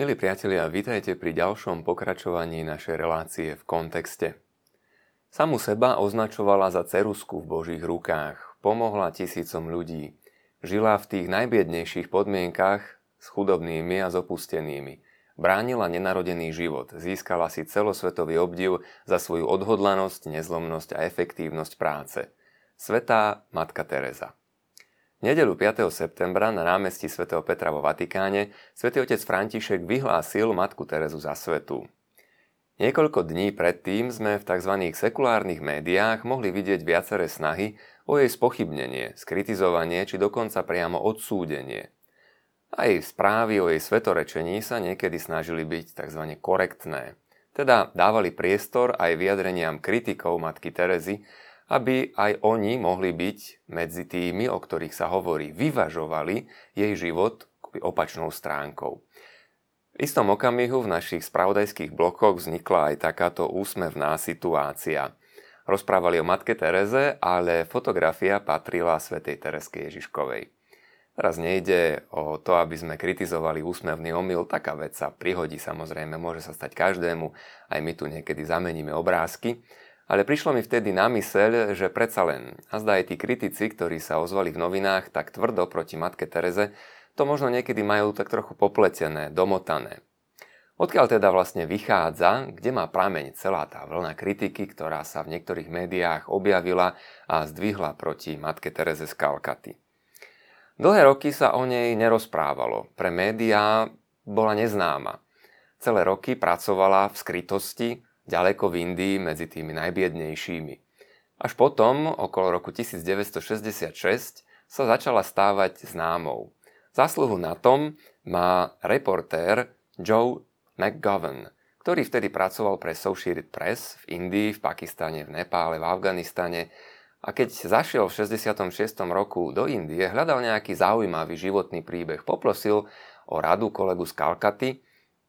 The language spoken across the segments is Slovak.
Milí priatelia, vítajte pri ďalšom pokračovaní našej relácie v kontexte. Samu seba označovala za cerusku v Božích rukách, pomohla tisícom ľudí, žila v tých najbiednejších podmienkach s chudobnými a zopustenými, bránila nenarodený život, získala si celosvetový obdiv za svoju odhodlanosť, nezlomnosť a efektívnosť práce. Svetá Matka Teresa. Nedelu 5. septembra na námestí svätého Petra vo Vatikáne svätý otec František vyhlásil matku Terezu za svetu. Niekoľko dní predtým sme v tzv. sekulárnych médiách mohli vidieť viaceré snahy o jej spochybnenie, skritizovanie či dokonca priamo odsúdenie. Aj správy o jej svetorečení sa niekedy snažili byť tzv. korektné, teda dávali priestor aj vyjadreniam kritikov matky Terezy, aby aj oni mohli byť medzi tými, o ktorých sa hovorí, vyvažovali jej život opačnou stránkou. V istom okamihu v našich spravodajských blokoch vznikla aj takáto úsmevná situácia. Rozprávali o matke Tereze, ale fotografia patrila svätej Tereske Ježiškovej. Teraz nejde o to, aby sme kritizovali úsmevný omyl, taká vec sa prihodí samozrejme, môže sa stať každému, aj my tu niekedy zameníme obrázky, ale prišlo mi vtedy na myseľ, že predsa len, a zdá aj tí kritici, ktorí sa ozvali v novinách tak tvrdo proti matke Tereze, to možno niekedy majú tak trochu popletené, domotané. Odkiaľ teda vlastne vychádza, kde má prameň celá tá vlna kritiky, ktorá sa v niektorých médiách objavila a zdvihla proti matke Tereze z Kalkaty. Dlhé roky sa o nej nerozprávalo. Pre médiá bola neznáma. Celé roky pracovala v skrytosti, ďaleko v Indii medzi tými najbiednejšími. Až potom, okolo roku 1966, sa začala stávať známou. Zásluhu na tom má reportér Joe McGovern, ktorý vtedy pracoval pre Associated Press v Indii, v Pakistane, v Nepále, v Afganistane a keď zašiel v 66. roku do Indie, hľadal nejaký zaujímavý životný príbeh, poprosil o radu kolegu z Kalkaty,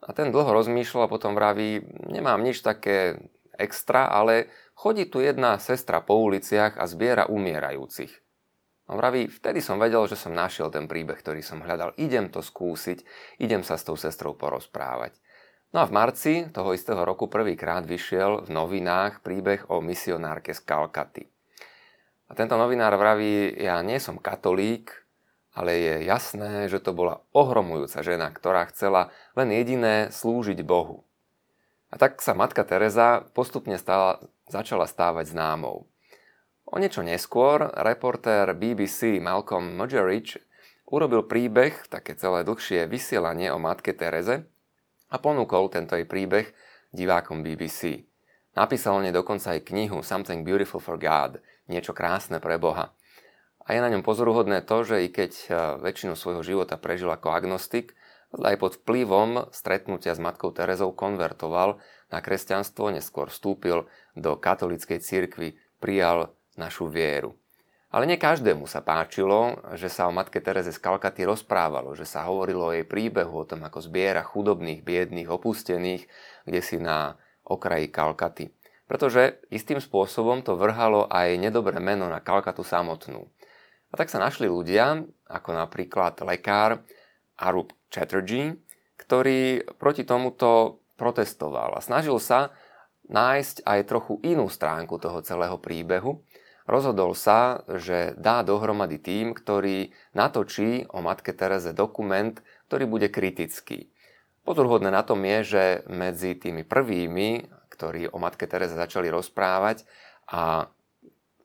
a ten dlho rozmýšľal a potom vraví, nemám nič také extra, ale chodí tu jedna sestra po uliciach a zbiera umierajúcich. A vraví, vtedy som vedel, že som našiel ten príbeh, ktorý som hľadal. Idem to skúsiť, idem sa s tou sestrou porozprávať. No a v marci toho istého roku prvýkrát vyšiel v novinách príbeh o misionárke z Kalkaty. A tento novinár vraví, ja nie som katolík, ale je jasné, že to bola ohromujúca žena, ktorá chcela len jediné slúžiť Bohu. A tak sa matka Teresa postupne stala, začala stávať známou. O niečo neskôr reportér BBC Malcolm Muggeridge urobil príbeh, také celé dlhšie vysielanie o matke Tereze a ponúkol tento jej príbeh divákom BBC. Napísal nej dokonca aj knihu Something Beautiful for God, niečo krásne pre Boha. A je na ňom pozoruhodné to, že i keď e, väčšinu svojho života prežil ako agnostik, aj pod vplyvom stretnutia s matkou Terezou konvertoval na kresťanstvo, neskôr vstúpil do katolíckej cirkvi, prijal našu vieru. Ale nie každému sa páčilo, že sa o matke Tereze z Kalkaty rozprávalo, že sa hovorilo o jej príbehu, o tom, ako zbiera chudobných, biedných, opustených, kde si na okraji Kalkaty. Pretože istým spôsobom to vrhalo aj nedobré meno na Kalkatu samotnú. A tak sa našli ľudia, ako napríklad lekár Arup Chatterjee, ktorý proti tomuto protestoval a snažil sa nájsť aj trochu inú stránku toho celého príbehu. Rozhodol sa, že dá dohromady tým, ktorý natočí o matke Tereze dokument, ktorý bude kritický. Pozorhodné na tom je, že medzi tými prvými, ktorí o matke Tereze začali rozprávať a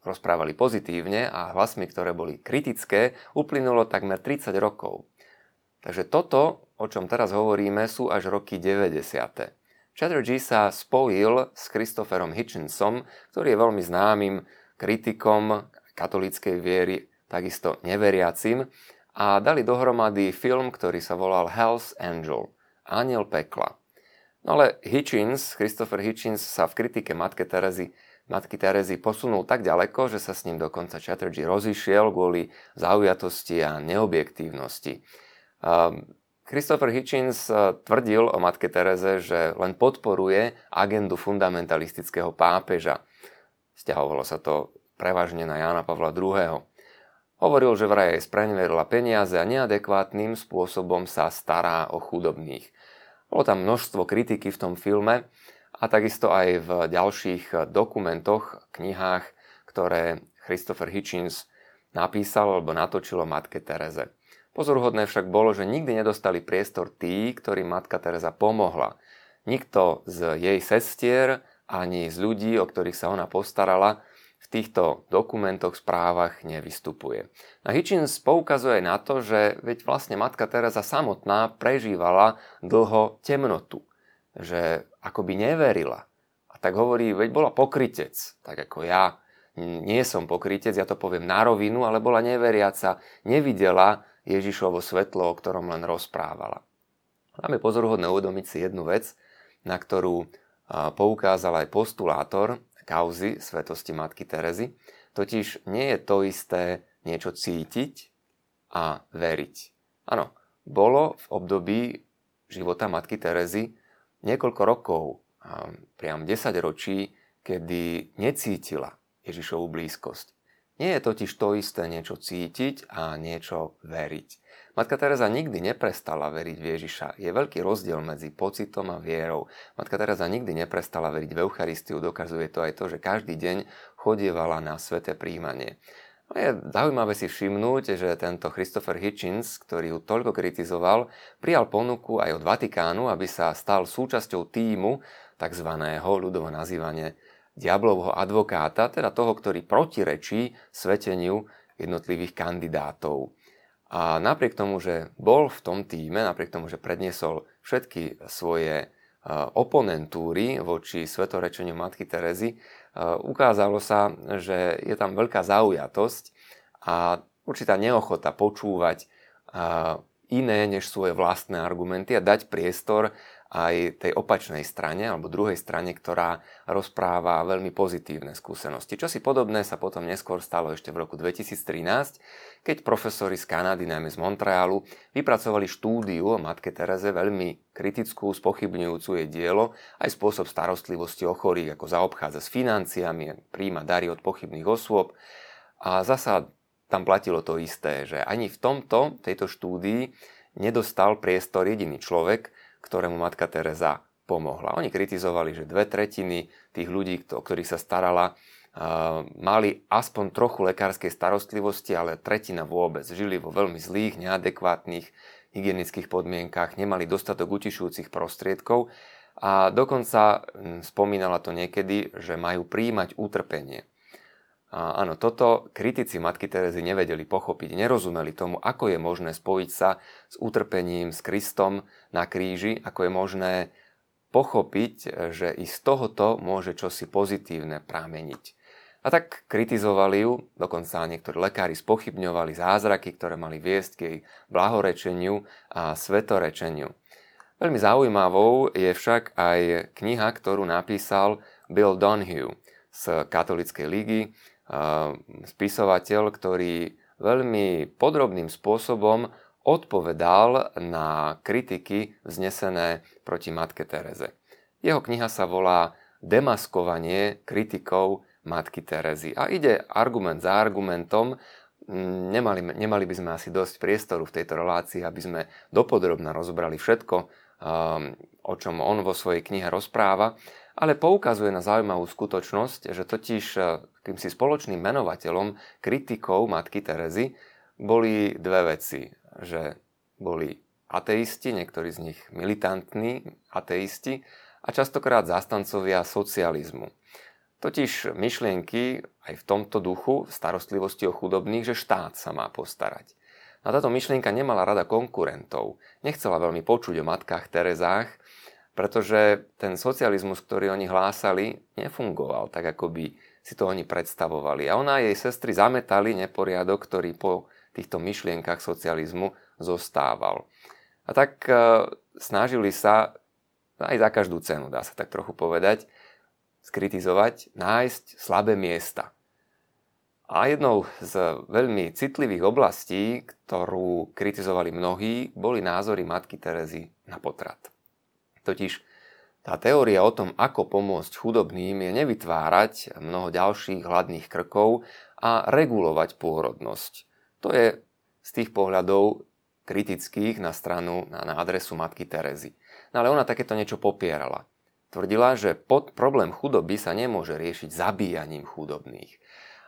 rozprávali pozitívne a hlasmi, ktoré boli kritické, uplynulo takmer 30 rokov. Takže toto, o čom teraz hovoríme, sú až roky 90. Chatterjee sa spojil s Christopherom Hitchinsom, ktorý je veľmi známym kritikom katolíckej viery, takisto neveriacim, a dali dohromady film, ktorý sa volal Hell's Angel, Aniel pekla. No ale Hitchins, Christopher Hitchins sa v kritike Matke Terezy matky Terezy posunul tak ďaleko, že sa s ním dokonca Chatterjee rozišiel kvôli zaujatosti a neobjektívnosti. Christopher Hitchens e, tvrdil o matke Tereze, že len podporuje agendu fundamentalistického pápeža. Sťahovalo sa to prevažne na Jána Pavla II. Hovoril, že vraj jej spreneverila peniaze a neadekvátnym spôsobom sa stará o chudobných. Bolo tam množstvo kritiky v tom filme a takisto aj v ďalších dokumentoch, knihách, ktoré Christopher Hitchens napísal alebo natočilo matke Tereze. Pozoruhodné však bolo, že nikdy nedostali priestor tí, ktorým matka Teresa pomohla. Nikto z jej sestier ani z ľudí, o ktorých sa ona postarala, v týchto dokumentoch, správach nevystupuje. Na Hitchens poukazuje na to, že veď vlastne matka Teresa samotná prežívala dlho temnotu, že akoby neverila. A tak hovorí, veď bola pokrytec, tak ako ja nie som pokrytec, ja to poviem na rovinu, ale bola neveriaca, nevidela Ježišovo svetlo, o ktorom len rozprávala. Máme pozoruhodné uvedomiť si jednu vec, na ktorú poukázal aj postulátor kauzy svetosti Matky Terezy, totiž nie je to isté niečo cítiť a veriť. Áno, bolo v období života Matky Terezy niekoľko rokov, priam 10 ročí, kedy necítila Ježišovu blízkosť. Nie je totiž to isté niečo cítiť a niečo veriť. Matka Teresa nikdy neprestala veriť v Ježiša. Je veľký rozdiel medzi pocitom a vierou. Matka Teresa nikdy neprestala veriť v Eucharistiu. Dokazuje to aj to, že každý deň chodievala na sveté príjmanie. No je zaujímavé si všimnúť, že tento Christopher Hitchens, ktorý ju toľko kritizoval, prijal ponuku aj od Vatikánu, aby sa stal súčasťou týmu, tzv. ľudovo nazývanie diablovho advokáta, teda toho, ktorý protirečí sveteniu jednotlivých kandidátov. A napriek tomu, že bol v tom týme, napriek tomu, že predniesol všetky svoje oponentúry voči svetorečeniu Matky Terezy, ukázalo sa, že je tam veľká zaujatosť a určitá neochota počúvať iné než svoje vlastné argumenty a dať priestor aj tej opačnej strane alebo druhej strane, ktorá rozpráva veľmi pozitívne skúsenosti. Čo si podobné sa potom neskôr stalo ešte v roku 2013, keď profesori z Kanady, najmä z Montrealu, vypracovali štúdiu o matke Tereze, veľmi kritickú, spochybňujúcu jej dielo, aj spôsob starostlivosti o chorých, ako zaobchádza s financiami, príjma dary od pochybných osôb. A zasa tam platilo to isté, že ani v tomto, tejto štúdii nedostal priestor jediný človek, ktorému matka Teresa pomohla. Oni kritizovali, že dve tretiny tých ľudí, o ktorých sa starala, mali aspoň trochu lekárskej starostlivosti, ale tretina vôbec. Žili vo veľmi zlých, neadekvátnych hygienických podmienkach, nemali dostatok utišujúcich prostriedkov a dokonca hm, spomínala to niekedy, že majú príjmať utrpenie. A áno, toto kritici Matky Terezy nevedeli pochopiť, nerozumeli tomu, ako je možné spojiť sa s utrpením, s Kristom na kríži, ako je možné pochopiť, že i z tohoto môže čosi pozitívne prámeniť. A tak kritizovali ju, dokonca niektorí lekári spochybňovali zázraky, ktoré mali viesť k jej blahorečeniu a svetorečeniu. Veľmi zaujímavou je však aj kniha, ktorú napísal Bill Donahue z Katolíckej ligy, spisovateľ, ktorý veľmi podrobným spôsobom odpovedal na kritiky vznesené proti matke Tereze. Jeho kniha sa volá Demaskovanie kritikov matky Terezy. A ide argument za argumentom. Nemali, nemali by sme asi dosť priestoru v tejto relácii, aby sme dopodrobne rozobrali všetko, o čom on vo svojej knihe rozpráva ale poukazuje na zaujímavú skutočnosť, že totiž tým si spoločným menovateľom kritikov matky Terezy boli dve veci. Že boli ateisti, niektorí z nich militantní ateisti a častokrát zastancovia socializmu. Totiž myšlienky aj v tomto duchu starostlivosti o chudobných, že štát sa má postarať. A táto myšlienka nemala rada konkurentov. Nechcela veľmi počuť o matkách Terezách, pretože ten socializmus, ktorý oni hlásali, nefungoval tak, ako by si to oni predstavovali. A ona a jej sestry zametali neporiadok, ktorý po týchto myšlienkach socializmu zostával. A tak e, snažili sa aj za každú cenu, dá sa tak trochu povedať, skritizovať, nájsť slabé miesta. A jednou z veľmi citlivých oblastí, ktorú kritizovali mnohí, boli názory matky Terezy na potrat. Totiž tá teória o tom, ako pomôcť chudobným, je nevytvárať mnoho ďalších hladných krkov a regulovať pôrodnosť. To je z tých pohľadov kritických na stranu, na, na adresu matky Terezy. No ale ona takéto niečo popierala. Tvrdila, že pod problém chudoby sa nemôže riešiť zabíjaním chudobných.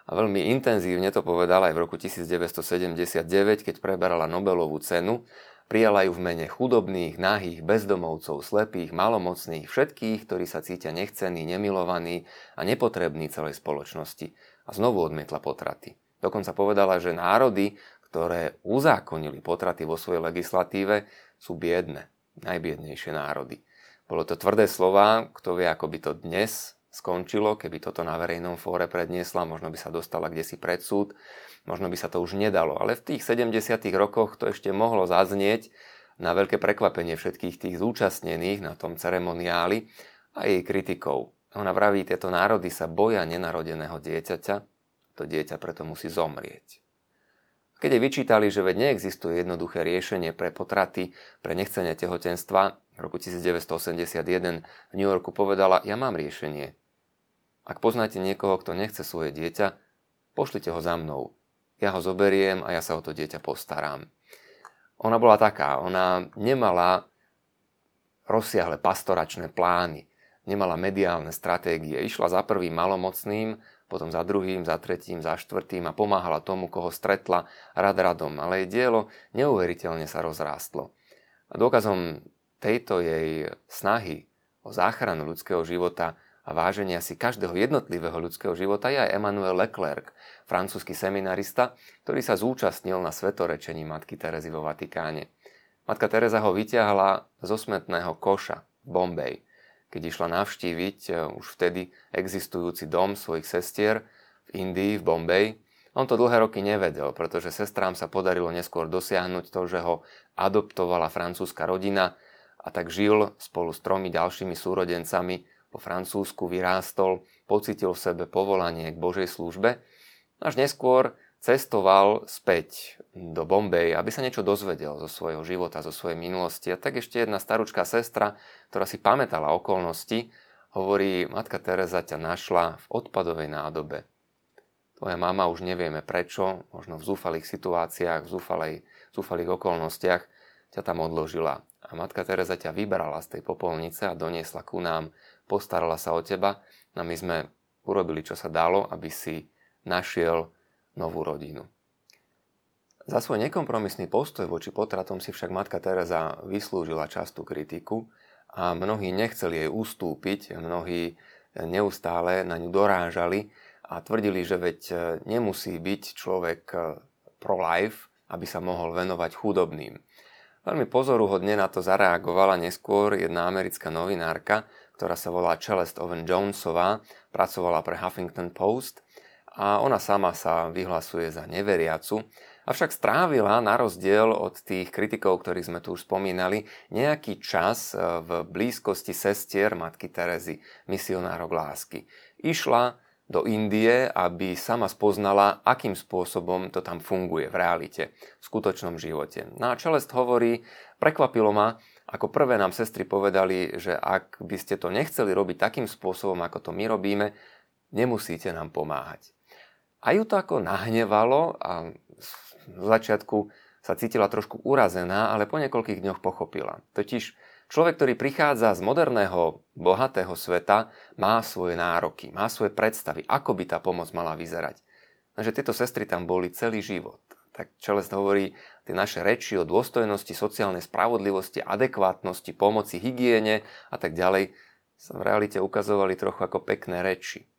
A veľmi intenzívne to povedala aj v roku 1979, keď preberala Nobelovú cenu. Prijala ju v mene chudobných, nahých, bezdomovcov, slepých, malomocných, všetkých, ktorí sa cítia nechcení, nemilovaní a nepotrební celej spoločnosti. A znovu odmietla potraty. Dokonca povedala, že národy, ktoré uzákonili potraty vo svojej legislatíve, sú biedne, najbiednejšie národy. Bolo to tvrdé slova, kto vie, ako by to dnes skončilo, keby toto na verejnom fóre predniesla, možno by sa dostala kde si pred súd, možno by sa to už nedalo. Ale v tých 70. rokoch to ešte mohlo zaznieť na veľké prekvapenie všetkých tých zúčastnených na tom ceremoniáli a jej kritikov. Ona vraví, tieto národy sa boja nenarodeného dieťaťa, to dieťa preto musí zomrieť. Keď jej vyčítali, že veď neexistuje jednoduché riešenie pre potraty, pre nechcenie tehotenstva, v roku 1981 v New Yorku povedala, ja mám riešenie. Ak poznáte niekoho, kto nechce svoje dieťa, pošlite ho za mnou. Ja ho zoberiem a ja sa o to dieťa postarám. Ona bola taká, ona nemala rozsiahle pastoračné plány, nemala mediálne stratégie. Išla za prvým malomocným, potom za druhým, za tretím, za štvrtým a pomáhala tomu, koho stretla rad radom. Ale jej dielo neuveriteľne sa rozrástlo. A dôkazom tejto jej snahy o záchranu ľudského života a váženia si každého jednotlivého ľudského života je aj Emmanuel Leclerc, francúzsky seminarista, ktorý sa zúčastnil na svetorečení matky Terezy vo Vatikáne. Matka Teresa ho vyťahla zo smetného koša v Bombay, keď išla navštíviť e, už vtedy existujúci dom svojich sestier v Indii, v Bombay. On to dlhé roky nevedel, pretože sestrám sa podarilo neskôr dosiahnuť to, že ho adoptovala francúzska rodina a tak žil spolu s tromi ďalšími súrodencami po Francúzsku vyrástol, pocitil v sebe povolanie k Božej službe, až neskôr cestoval späť do Bombay, aby sa niečo dozvedel zo svojho života, zo svojej minulosti. A tak ešte jedna staručká sestra, ktorá si pamätala okolnosti, hovorí, matka Teresa ťa našla v odpadovej nádobe. Tvoja mama už nevieme prečo, možno v zúfalých situáciách, v zúfalej, zúfalých okolnostiach, ťa tam odložila. A matka Teresa ťa vybrala z tej popolnice a doniesla ku nám postarala sa o teba a my sme urobili, čo sa dalo, aby si našiel novú rodinu. Za svoj nekompromisný postoj voči potratom si však matka Teresa vyslúžila častú kritiku a mnohí nechceli jej ustúpiť, mnohí neustále na ňu dorážali a tvrdili, že veď nemusí byť človek pro-life, aby sa mohol venovať chudobným. Veľmi pozoruhodne na to zareagovala neskôr jedna americká novinárka, ktorá sa volá Celeste Owen Jonesová, pracovala pre Huffington Post a ona sama sa vyhlasuje za neveriacu, avšak strávila na rozdiel od tých kritikov, ktorých sme tu už spomínali, nejaký čas e, v blízkosti sestier matky Terezy, misionárok lásky. Išla do Indie, aby sama spoznala, akým spôsobom to tam funguje v realite, v skutočnom živote. No a Čelest hovorí, prekvapilo ma, ako prvé nám sestry povedali, že ak by ste to nechceli robiť takým spôsobom, ako to my robíme, nemusíte nám pomáhať. A ju to ako nahnevalo a v začiatku sa cítila trošku urazená, ale po niekoľkých dňoch pochopila. Totiž človek, ktorý prichádza z moderného, bohatého sveta, má svoje nároky, má svoje predstavy, ako by tá pomoc mala vyzerať. Takže tieto sestry tam boli celý život tak Čelest hovorí, tie naše reči o dôstojnosti, sociálnej spravodlivosti, adekvátnosti, pomoci, hygiene a tak ďalej sa v realite ukazovali trochu ako pekné reči.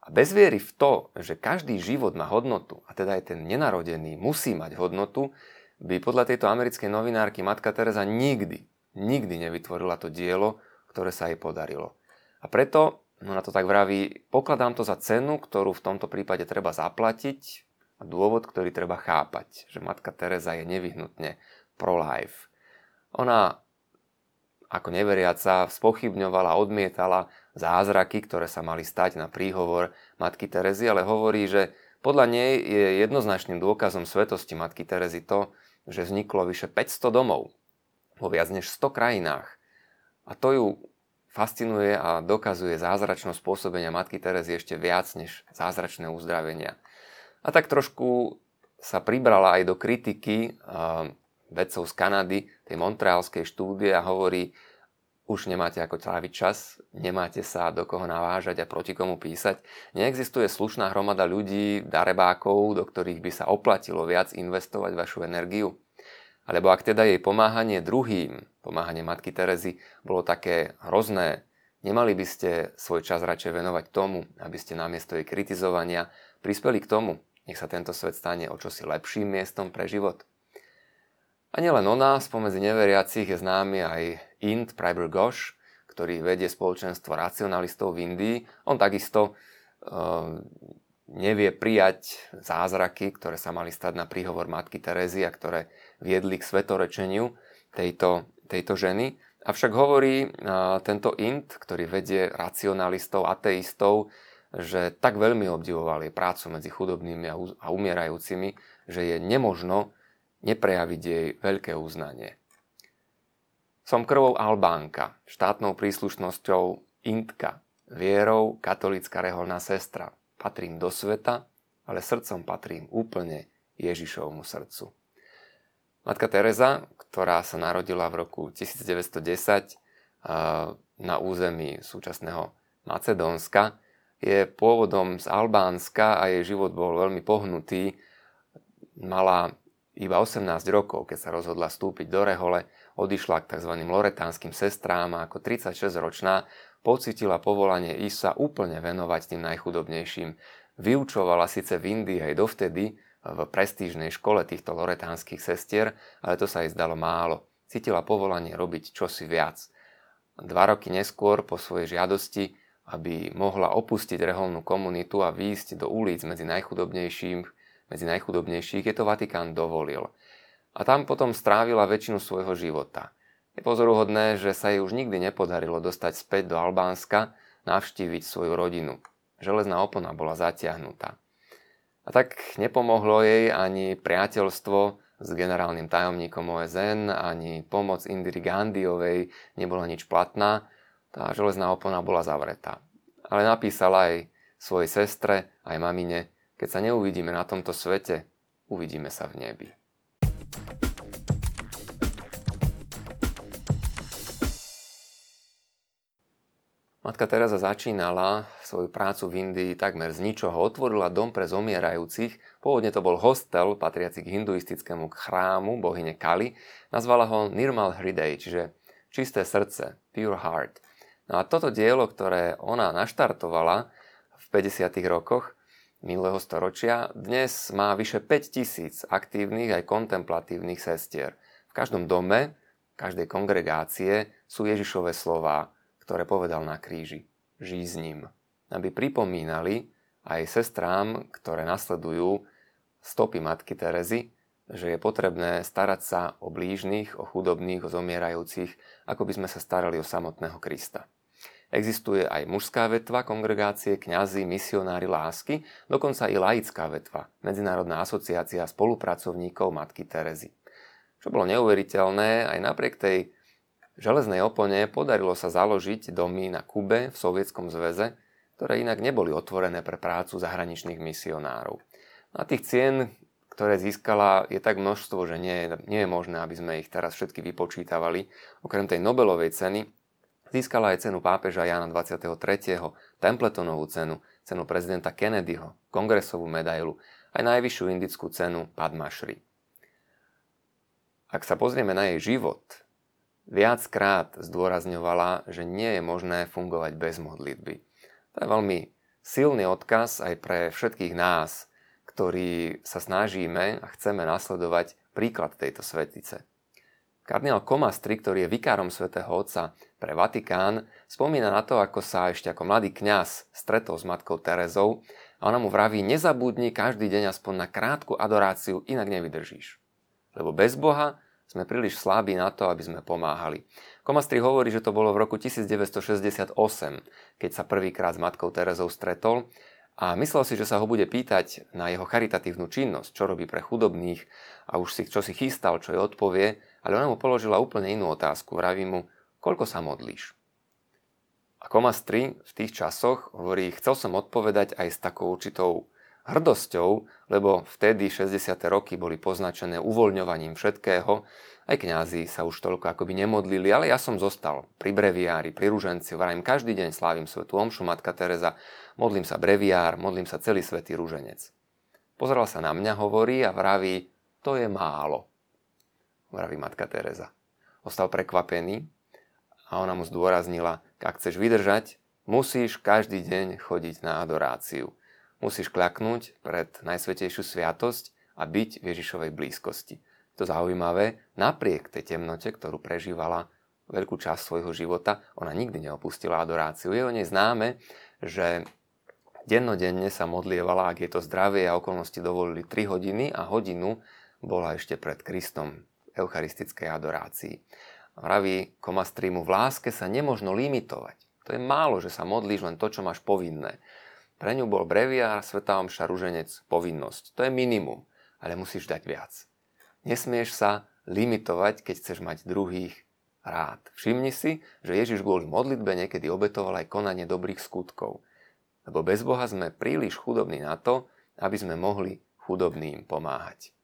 A bez viery v to, že každý život má hodnotu, a teda aj ten nenarodený musí mať hodnotu, by podľa tejto americkej novinárky matka Teresa nikdy, nikdy nevytvorila to dielo, ktoré sa jej podarilo. A preto, no na to tak vraví, pokladám to za cenu, ktorú v tomto prípade treba zaplatiť, a dôvod, ktorý treba chápať, že matka Teresa je nevyhnutne pro-life. Ona ako neveriaca spochybňovala, odmietala zázraky, ktoré sa mali stať na príhovor matky Terezy, ale hovorí, že podľa nej je jednoznačným dôkazom svetosti matky Terezy to, že vzniklo vyše 500 domov vo viac než 100 krajinách. A to ju fascinuje a dokazuje zázračnosť pôsobenia matky Terezy ešte viac než zázračné uzdravenia. A tak trošku sa pribrala aj do kritiky vedcov z Kanady, tej montrealskej štúdie a hovorí, už nemáte ako tráviť čas, nemáte sa do koho navážať a proti komu písať. Neexistuje slušná hromada ľudí, darebákov, do ktorých by sa oplatilo viac investovať vašu energiu. Alebo ak teda jej pomáhanie druhým, pomáhanie matky Terezy, bolo také hrozné, nemali by ste svoj čas radšej venovať tomu, aby ste namiesto jej kritizovania prispeli k tomu, nech sa tento svet stane o čosi lepším miestom pre život. A nielen ona, spomedzi neveriacich je známy aj Int Priber Gosh, ktorý vedie spoločenstvo racionalistov v Indii. On takisto uh, nevie prijať zázraky, ktoré sa mali stať na príhovor matky Terezy a ktoré viedli k svetorečeniu tejto, tejto ženy. Avšak hovorí tento int, ktorý vedie racionalistov, ateistov, že tak veľmi obdivovali prácu medzi chudobnými a umierajúcimi, že je nemožno neprejaviť jej veľké uznanie. Som krvou Albánka, štátnou príslušnosťou Intka, vierou katolická reholná sestra, patrím do sveta, ale srdcom patrím úplne Ježišovmu srdcu. Matka Teresa, ktorá sa narodila v roku 1910 na území súčasného Macedónska, je pôvodom z Albánska a jej život bol veľmi pohnutý. Mala iba 18 rokov, keď sa rozhodla vstúpiť do Rehole, odišla k tzv. loretánskym sestrám a ako 36-ročná pocitila povolanie ísť sa úplne venovať tým najchudobnejším. Vyučovala síce v Indii aj dovtedy v prestížnej škole týchto loretánskych sestier, ale to sa jej zdalo málo. Cítila povolanie robiť čosi viac. Dva roky neskôr po svojej žiadosti, aby mohla opustiť reholnú komunitu a výjsť do ulic medzi najchudobnejším, medzi najchudobnejších, je to Vatikán dovolil. A tam potom strávila väčšinu svojho života – je pozoruhodné, že sa jej už nikdy nepodarilo dostať späť do Albánska, navštíviť svoju rodinu. Železná opona bola zatiahnutá. A tak nepomohlo jej ani priateľstvo s generálnym tajomníkom OSN, ani pomoc Indiri Gandhiovej nebola nič platná, tá železná opona bola zavretá. Ale napísala aj svojej sestre, aj mamine, keď sa neuvidíme na tomto svete, uvidíme sa v nebi. Matka Teresa začínala svoju prácu v Indii takmer z ničoho. Otvorila dom pre zomierajúcich. Pôvodne to bol hostel patriaci k hinduistickému chrámu bohyne Kali. Nazvala ho Nirmal Hriday, čiže čisté srdce, pure heart. No a toto dielo, ktoré ona naštartovala v 50. rokoch minulého storočia, dnes má vyše 5000 aktívnych aj kontemplatívnych sestier. V každom dome, každej kongregácie sú Ježišové slová, ktoré povedal na kríži. Žij s ním. Aby pripomínali aj sestrám, ktoré nasledujú stopy matky Terezy, že je potrebné starať sa o blížnych, o chudobných, o zomierajúcich, ako by sme sa starali o samotného Krista. Existuje aj mužská vetva kongregácie, kňazi, misionári lásky, dokonca i laická vetva, Medzinárodná asociácia spolupracovníkov Matky Terezy. Čo bolo neuveriteľné, aj napriek tej železnej opone podarilo sa založiť domy na Kube v Sovietskom zväze, ktoré inak neboli otvorené pre prácu zahraničných misionárov. Na tých cien, ktoré získala, je tak množstvo, že nie, nie je možné, aby sme ich teraz všetky vypočítavali. Okrem tej Nobelovej ceny získala aj cenu pápeža Jana 23., Templetonovú cenu, cenu prezidenta Kennedyho, kongresovú medailu, aj najvyššiu indickú cenu Padma Shri. Ak sa pozrieme na jej život, viackrát zdôrazňovala, že nie je možné fungovať bez modlitby. To je veľmi silný odkaz aj pre všetkých nás, ktorí sa snažíme a chceme nasledovať príklad tejto svetice. Kardinál Komastri, ktorý je vikárom svätého Otca pre Vatikán, spomína na to, ako sa ešte ako mladý kňaz stretol s matkou Terezou a ona mu vraví, nezabudni každý deň aspoň na krátku adoráciu, inak nevydržíš. Lebo bez Boha sme príliš slabí na to, aby sme pomáhali. Komastri hovorí, že to bolo v roku 1968, keď sa prvýkrát s matkou Terezou stretol a myslel si, že sa ho bude pýtať na jeho charitatívnu činnosť, čo robí pre chudobných a už si čo si chystal, čo jej odpovie, ale ona mu položila úplne inú otázku. Vraví mu, koľko sa modlíš? A Komastri v tých časoch hovorí, chcel som odpovedať aj s takou určitou hrdosťou, lebo vtedy 60. roky boli poznačené uvoľňovaním všetkého, aj kňazi sa už toľko akoby nemodlili, ale ja som zostal pri breviári, pri ruženci, vrajím každý deň slávim svetu omšu Matka Teresa, modlím sa breviár, modlím sa celý svetý ruženec. Pozeral sa na mňa, hovorí a vraví, to je málo, vraví Matka Teresa. Ostal prekvapený a ona mu zdôraznila, ak chceš vydržať, musíš každý deň chodiť na adoráciu. Musíš kľaknúť pred Najsvetejšiu sviatosť a byť v Ježišovej blízkosti. To zaujímavé, napriek tej temnote, ktorú prežívala veľkú časť svojho života, ona nikdy neopustila adoráciu. Je o nej známe, že dennodenne sa modlievala, ak je to zdravie a okolnosti dovolili 3 hodiny a hodinu bola ešte pred Kristom v eucharistickej adorácii. Vraví Komastrimu, v láske sa nemožno limitovať. To je málo, že sa modlíš len to, čo máš povinné. Pre ňu bol breviár, svetá omša, ruženec, povinnosť. To je minimum, ale musíš dať viac. Nesmieš sa limitovať, keď chceš mať druhých rád. Všimni si, že Ježiš kvôli modlitbe niekedy obetoval aj konanie dobrých skutkov. Lebo bez Boha sme príliš chudobní na to, aby sme mohli chudobným pomáhať.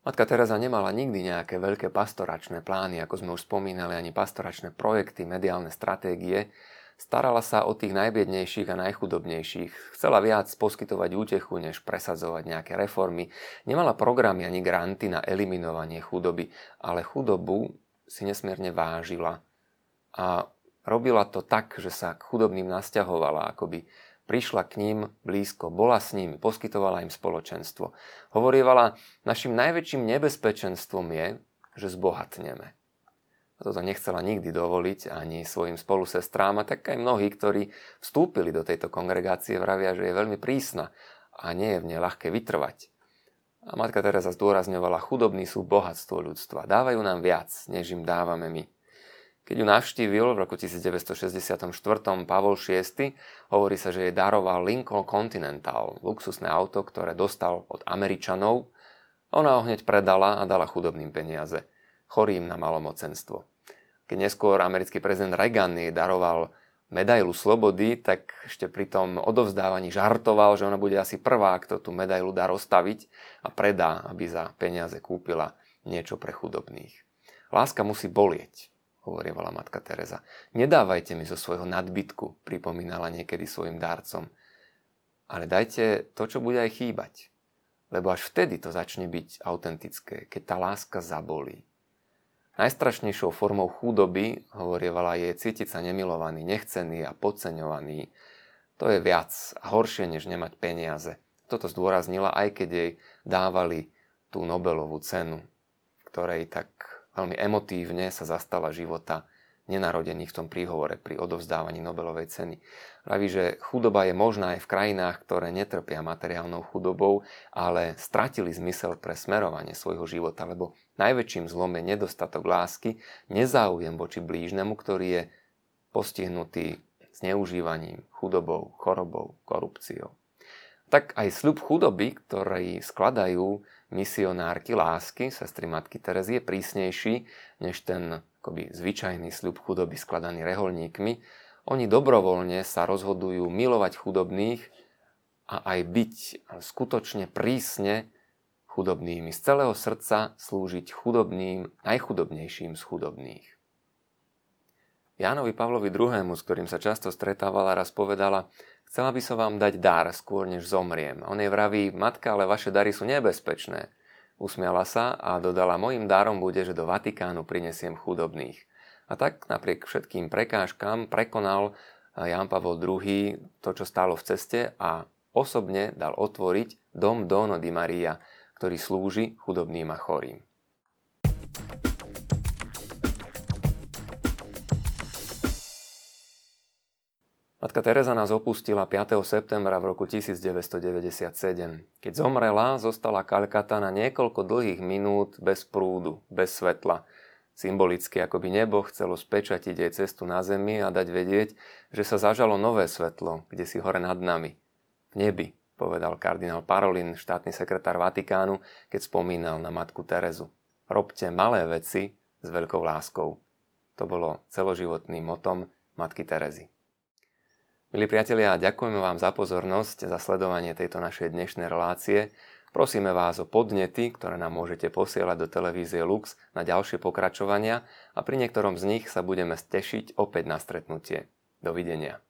Matka Teresa nemala nikdy nejaké veľké pastoračné plány, ako sme už spomínali, ani pastoračné projekty, mediálne stratégie. Starala sa o tých najbiednejších a najchudobnejších. Chcela viac poskytovať útechu, než presadzovať nejaké reformy. Nemala programy ani granty na eliminovanie chudoby, ale chudobu si nesmierne vážila. A robila to tak, že sa k chudobným nasťahovala, akoby prišla k ním blízko, bola s nimi, poskytovala im spoločenstvo. Hovorievala, našim najväčším nebezpečenstvom je, že zbohatneme. A toto nechcela nikdy dovoliť ani svojim spolusestrám a tak aj mnohí, ktorí vstúpili do tejto kongregácie, vravia, že je veľmi prísna a nie je v nej ľahké vytrvať. A matka Teresa zdôrazňovala, chudobní sú bohatstvo ľudstva. Dávajú nám viac, než im dávame my. Keď ju navštívil v roku 1964 Pavol VI, hovorí sa, že jej daroval Lincoln Continental, luxusné auto, ktoré dostal od Američanov. Ona ho hneď predala a dala chudobným peniaze, chorým na malomocenstvo. Keď neskôr americký prezident Reagan jej daroval medailu slobody, tak ešte pri tom odovzdávaní žartoval, že ona bude asi prvá, kto tú medailu dá rozstaviť a predá, aby za peniaze kúpila niečo pre chudobných. Láska musí bolieť hovorievala matka Teresa. Nedávajte mi zo svojho nadbytku, pripomínala niekedy svojim dárcom. Ale dajte to, čo bude aj chýbať. Lebo až vtedy to začne byť autentické, keď tá láska zabolí. Najstrašnejšou formou chudoby, hovorievala, je cítiť sa nemilovaný, nechcený a podceňovaný. To je viac a horšie, než nemať peniaze. Toto zdôraznila, aj keď jej dávali tú Nobelovú cenu, ktorej tak veľmi emotívne sa zastala života nenarodených v tom príhovore pri odovzdávaní Nobelovej ceny. Praví, že chudoba je možná aj v krajinách, ktoré netrpia materiálnou chudobou, ale stratili zmysel pre smerovanie svojho života, lebo najväčším zlom je nedostatok lásky, nezáujem voči blížnemu, ktorý je postihnutý zneužívaním, chudobou, chorobou, korupciou. Tak aj sľub chudoby, ktorý skladajú misionárky lásky, sestry Matky Terezy, je prísnejší než ten akoby, zvyčajný sľub chudoby skladaný reholníkmi. Oni dobrovoľne sa rozhodujú milovať chudobných a aj byť skutočne prísne chudobnými. Z celého srdca slúžiť chudobným, najchudobnejším z chudobných. Jánovi Pavlovi II., s ktorým sa často stretávala, raz povedala, Chcela by som vám dať dar skôr, než zomriem. On jej vraví, matka, ale vaše dary sú nebezpečné. Usmiala sa a dodala, mojim darom bude, že do Vatikánu prinesiem chudobných. A tak napriek všetkým prekážkam prekonal Jan Pavel II to, čo stálo v ceste a osobne dal otvoriť dom Dono di Maria, ktorý slúži chudobným a chorým. Matka Teresa nás opustila 5. septembra v roku 1997. Keď zomrela, zostala Kalkata na niekoľko dlhých minút bez prúdu, bez svetla. Symbolicky, ako by nebo chcelo spečatiť jej cestu na zemi a dať vedieť, že sa zažalo nové svetlo, kde si hore nad nami. V nebi, povedal kardinál Parolin, štátny sekretár Vatikánu, keď spomínal na matku Terezu. Robte malé veci s veľkou láskou. To bolo celoživotným motom matky Terezy. Milí priatelia, ďakujeme vám za pozornosť, za sledovanie tejto našej dnešnej relácie. Prosíme vás o podnety, ktoré nám môžete posielať do televízie Lux na ďalšie pokračovania a pri niektorom z nich sa budeme tešiť opäť na stretnutie. Dovidenia.